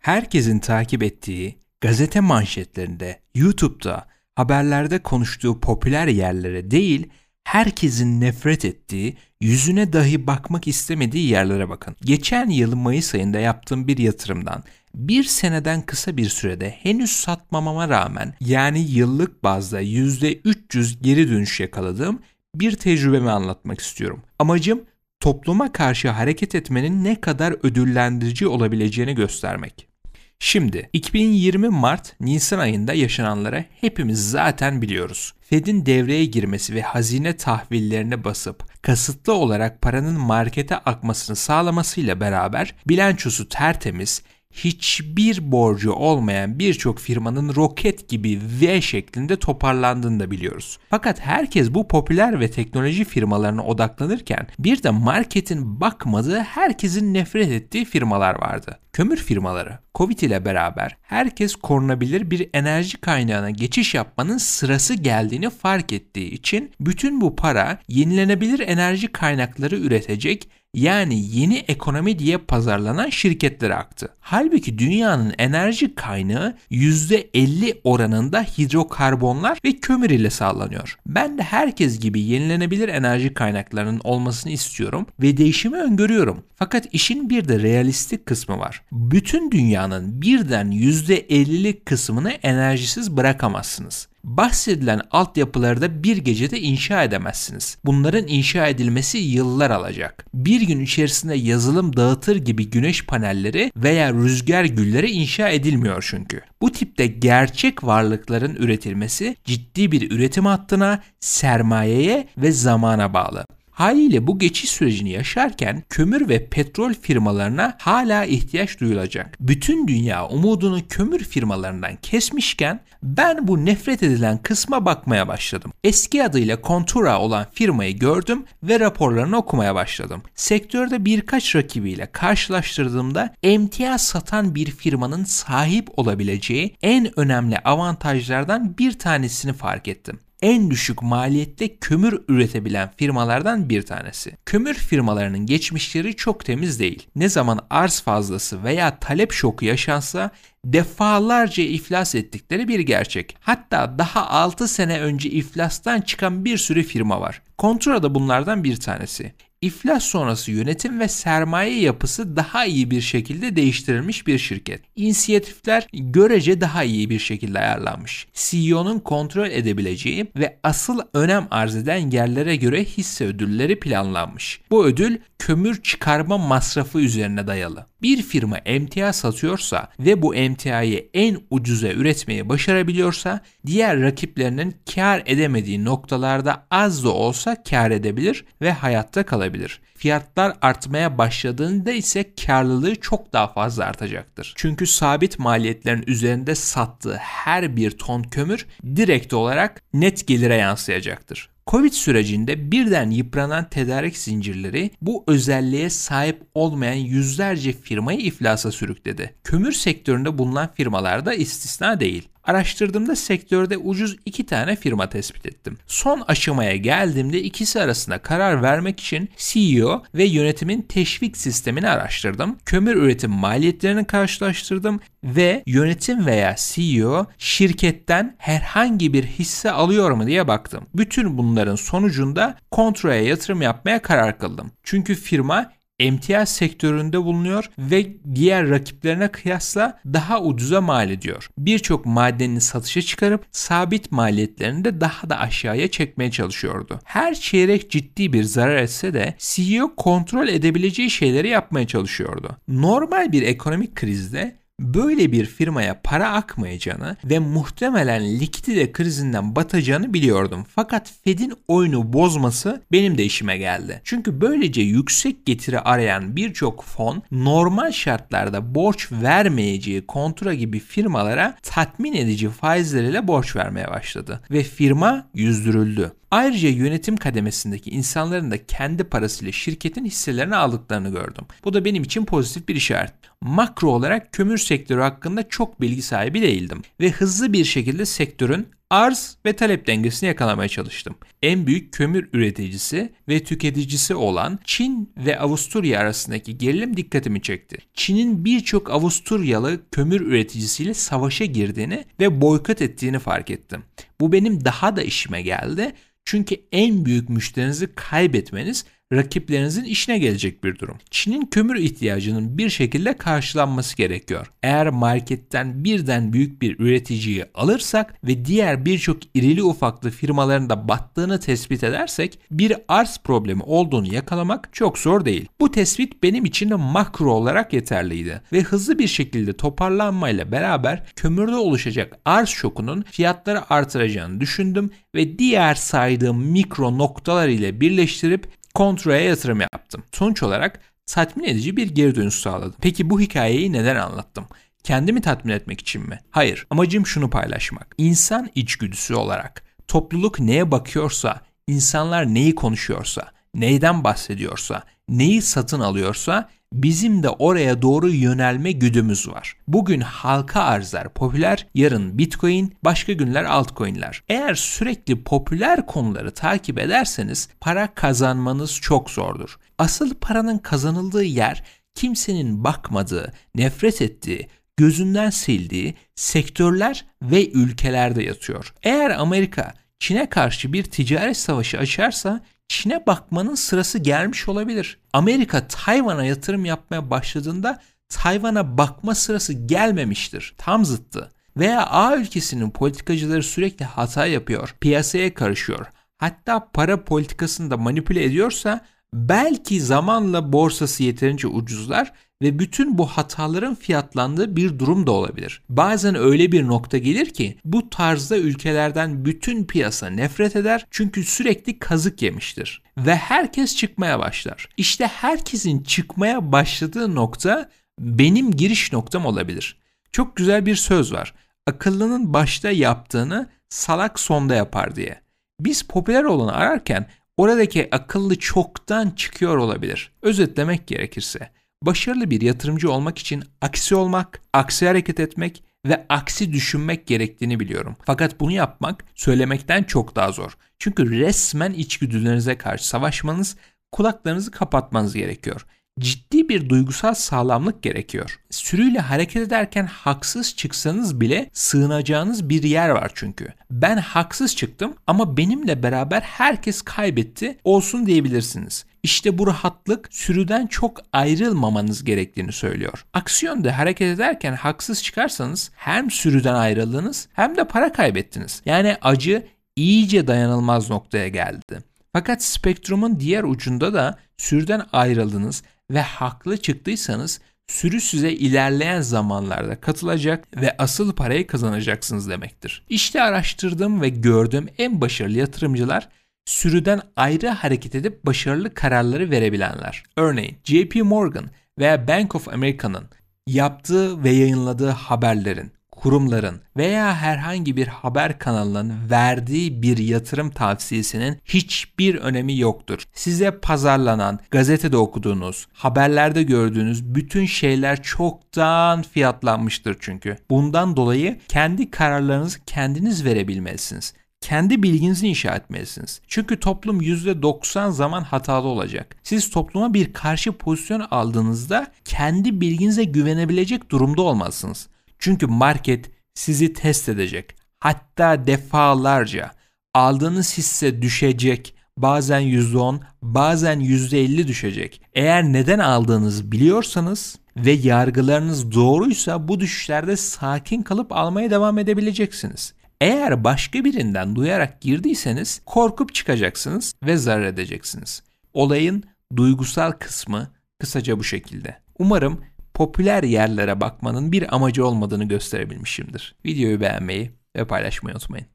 Herkesin takip ettiği, gazete manşetlerinde, YouTube'da, haberlerde konuştuğu popüler yerlere değil, herkesin nefret ettiği, yüzüne dahi bakmak istemediği yerlere bakın. Geçen yıl Mayıs ayında yaptığım bir yatırımdan bir seneden kısa bir sürede henüz satmamama rağmen yani yıllık bazda %300 geri dönüş yakaladığım bir tecrübemi anlatmak istiyorum. Amacım topluma karşı hareket etmenin ne kadar ödüllendirici olabileceğini göstermek. Şimdi 2020 Mart Nisan ayında yaşananları hepimiz zaten biliyoruz. Fed'in devreye girmesi ve hazine tahvillerine basıp kasıtlı olarak paranın markete akmasını sağlamasıyla beraber bilançosu tertemiz, hiçbir borcu olmayan birçok firmanın roket gibi V şeklinde toparlandığını da biliyoruz. Fakat herkes bu popüler ve teknoloji firmalarına odaklanırken bir de marketin bakmadığı herkesin nefret ettiği firmalar vardı. Kömür firmaları. Covid ile beraber herkes korunabilir bir enerji kaynağına geçiş yapmanın sırası geldiğini fark ettiği için bütün bu para yenilenebilir enerji kaynakları üretecek yani yeni ekonomi diye pazarlanan şirketlere aktı. Halbuki dünyanın enerji kaynağı %50 oranında hidrokarbonlar ve kömür ile sağlanıyor. Ben de herkes gibi yenilenebilir enerji kaynaklarının olmasını istiyorum ve değişimi öngörüyorum. Fakat işin bir de realistik kısmı var. Bütün dünyanın birden %50'lik kısmını enerjisiz bırakamazsınız. Bahsedilen altyapıları da bir gecede inşa edemezsiniz. Bunların inşa edilmesi yıllar alacak. Bir gün içerisinde yazılım dağıtır gibi güneş panelleri veya rüzgar gülleri inşa edilmiyor çünkü. Bu tipte gerçek varlıkların üretilmesi ciddi bir üretim hattına, sermayeye ve zamana bağlı. Haliyle bu geçiş sürecini yaşarken kömür ve petrol firmalarına hala ihtiyaç duyulacak. Bütün dünya umudunu kömür firmalarından kesmişken ben bu nefret edilen kısma bakmaya başladım. Eski adıyla Contura olan firmayı gördüm ve raporlarını okumaya başladım. Sektörde birkaç rakibiyle karşılaştırdığımda emtia satan bir firmanın sahip olabileceği en önemli avantajlardan bir tanesini fark ettim en düşük maliyette kömür üretebilen firmalardan bir tanesi. Kömür firmalarının geçmişleri çok temiz değil. Ne zaman arz fazlası veya talep şoku yaşansa defalarca iflas ettikleri bir gerçek. Hatta daha 6 sene önce iflastan çıkan bir sürü firma var. Kontura da bunlardan bir tanesi. İflas sonrası yönetim ve sermaye yapısı daha iyi bir şekilde değiştirilmiş bir şirket. İnisiyatifler görece daha iyi bir şekilde ayarlanmış. CEO'nun kontrol edebileceği ve asıl önem arz eden yerlere göre hisse ödülleri planlanmış. Bu ödül kömür çıkarma masrafı üzerine dayalı. Bir firma emtia satıyorsa ve bu emtiayı en ucuza üretmeyi başarabiliyorsa diğer rakiplerinin kar edemediği noktalarda az da olsa kar edebilir ve hayatta kalabilir. Fiyatlar artmaya başladığında ise karlılığı çok daha fazla artacaktır. Çünkü sabit maliyetlerin üzerinde sattığı her bir ton kömür direkt olarak net gelire yansıyacaktır. Covid sürecinde birden yıpranan tedarik zincirleri bu özelliğe sahip olmayan yüzlerce firmayı iflasa sürükledi. Kömür sektöründe bulunan firmalar da istisna değil. Araştırdığımda sektörde ucuz iki tane firma tespit ettim. Son aşamaya geldiğimde ikisi arasında karar vermek için CEO ve yönetimin teşvik sistemini araştırdım. Kömür üretim maliyetlerini karşılaştırdım ve yönetim veya CEO şirketten herhangi bir hisse alıyor mu diye baktım. Bütün bunların sonucunda kontraya yatırım yapmaya karar kıldım. Çünkü firma emtia sektöründe bulunuyor ve diğer rakiplerine kıyasla daha ucuza mal ediyor. Birçok madenini satışa çıkarıp sabit maliyetlerini de daha da aşağıya çekmeye çalışıyordu. Her çeyrek ciddi bir zarar etse de CEO kontrol edebileceği şeyleri yapmaya çalışıyordu. Normal bir ekonomik krizde böyle bir firmaya para akmayacağını ve muhtemelen likidite krizinden batacağını biliyordum. Fakat Fed'in oyunu bozması benim de işime geldi. Çünkü böylece yüksek getiri arayan birçok fon normal şartlarda borç vermeyeceği kontra gibi firmalara tatmin edici faizleriyle borç vermeye başladı ve firma yüzdürüldü. Ayrıca yönetim kademesindeki insanların da kendi parasıyla şirketin hisselerini aldıklarını gördüm. Bu da benim için pozitif bir işaret. Makro olarak kömür sektörü hakkında çok bilgi sahibi değildim ve hızlı bir şekilde sektörün arz ve talep dengesini yakalamaya çalıştım. En büyük kömür üreticisi ve tüketicisi olan Çin ve Avusturya arasındaki gerilim dikkatimi çekti. Çin'in birçok Avusturyalı kömür üreticisiyle savaşa girdiğini ve boykot ettiğini fark ettim. Bu benim daha da işime geldi. Çünkü en büyük müşterinizi kaybetmeniz rakiplerinizin işine gelecek bir durum. Çin'in kömür ihtiyacının bir şekilde karşılanması gerekiyor. Eğer marketten birden büyük bir üreticiyi alırsak ve diğer birçok irili ufaklı firmaların da battığını tespit edersek bir arz problemi olduğunu yakalamak çok zor değil. Bu tespit benim için de makro olarak yeterliydi ve hızlı bir şekilde toparlanmayla beraber kömürde oluşacak arz şokunun fiyatları artıracağını düşündüm ve diğer saydığım mikro noktalar ile birleştirip Kontra'ya yatırım yaptım. Sonuç olarak tatmin edici bir geri dönüş sağladım. Peki bu hikayeyi neden anlattım? Kendimi tatmin etmek için mi? Hayır. Amacım şunu paylaşmak. İnsan içgüdüsü olarak topluluk neye bakıyorsa, insanlar neyi konuşuyorsa, neyden bahsediyorsa, neyi satın alıyorsa bizim de oraya doğru yönelme güdümüz var. Bugün halka arzlar popüler, yarın Bitcoin, başka günler altcoin'ler. Eğer sürekli popüler konuları takip ederseniz para kazanmanız çok zordur. Asıl paranın kazanıldığı yer kimsenin bakmadığı, nefret ettiği, gözünden sildiği sektörler ve ülkelerde yatıyor. Eğer Amerika Çin'e karşı bir ticaret savaşı açarsa Çin'e bakmanın sırası gelmiş olabilir. Amerika Tayvan'a yatırım yapmaya başladığında Tayvan'a bakma sırası gelmemiştir. Tam zıttı. Veya A ülkesinin politikacıları sürekli hata yapıyor, piyasaya karışıyor. Hatta para politikasını da manipüle ediyorsa belki zamanla borsası yeterince ucuzlar ve bütün bu hataların fiyatlandığı bir durum da olabilir. Bazen öyle bir nokta gelir ki bu tarzda ülkelerden bütün piyasa nefret eder çünkü sürekli kazık yemiştir ve herkes çıkmaya başlar. İşte herkesin çıkmaya başladığı nokta benim giriş noktam olabilir. Çok güzel bir söz var. Akıllının başta yaptığını salak sonda yapar diye. Biz popüler olanı ararken oradaki akıllı çoktan çıkıyor olabilir. Özetlemek gerekirse Başarılı bir yatırımcı olmak için aksi olmak, aksi hareket etmek ve aksi düşünmek gerektiğini biliyorum. Fakat bunu yapmak söylemekten çok daha zor. Çünkü resmen içgüdülerinize karşı savaşmanız, kulaklarınızı kapatmanız gerekiyor ciddi bir duygusal sağlamlık gerekiyor. Sürüyle hareket ederken haksız çıksanız bile sığınacağınız bir yer var çünkü. Ben haksız çıktım ama benimle beraber herkes kaybetti olsun diyebilirsiniz. İşte bu rahatlık sürüden çok ayrılmamanız gerektiğini söylüyor. Aksiyonda hareket ederken haksız çıkarsanız hem sürüden ayrıldınız hem de para kaybettiniz. Yani acı iyice dayanılmaz noktaya geldi. Fakat spektrumun diğer ucunda da sürüden ayrıldınız ve haklı çıktıysanız sürü size ilerleyen zamanlarda katılacak ve asıl parayı kazanacaksınız demektir. İşte araştırdığım ve gördüğüm en başarılı yatırımcılar sürüden ayrı hareket edip başarılı kararları verebilenler. Örneğin JP Morgan veya Bank of America'nın yaptığı ve yayınladığı haberlerin kurumların veya herhangi bir haber kanalının verdiği bir yatırım tavsiyesinin hiçbir önemi yoktur. Size pazarlanan, gazetede okuduğunuz, haberlerde gördüğünüz bütün şeyler çoktan fiyatlanmıştır çünkü. Bundan dolayı kendi kararlarınızı kendiniz verebilmelisiniz kendi bilginizi inşa etmelisiniz. Çünkü toplum %90 zaman hatalı olacak. Siz topluma bir karşı pozisyon aldığınızda kendi bilginize güvenebilecek durumda olmalısınız. Çünkü market sizi test edecek. Hatta defalarca aldığınız hisse düşecek. Bazen %10, bazen %50 düşecek. Eğer neden aldığınızı biliyorsanız ve yargılarınız doğruysa bu düşüşlerde sakin kalıp almaya devam edebileceksiniz. Eğer başka birinden duyarak girdiyseniz korkup çıkacaksınız ve zarar edeceksiniz. Olayın duygusal kısmı kısaca bu şekilde. Umarım popüler yerlere bakmanın bir amacı olmadığını gösterebilmişimdir. Videoyu beğenmeyi ve paylaşmayı unutmayın.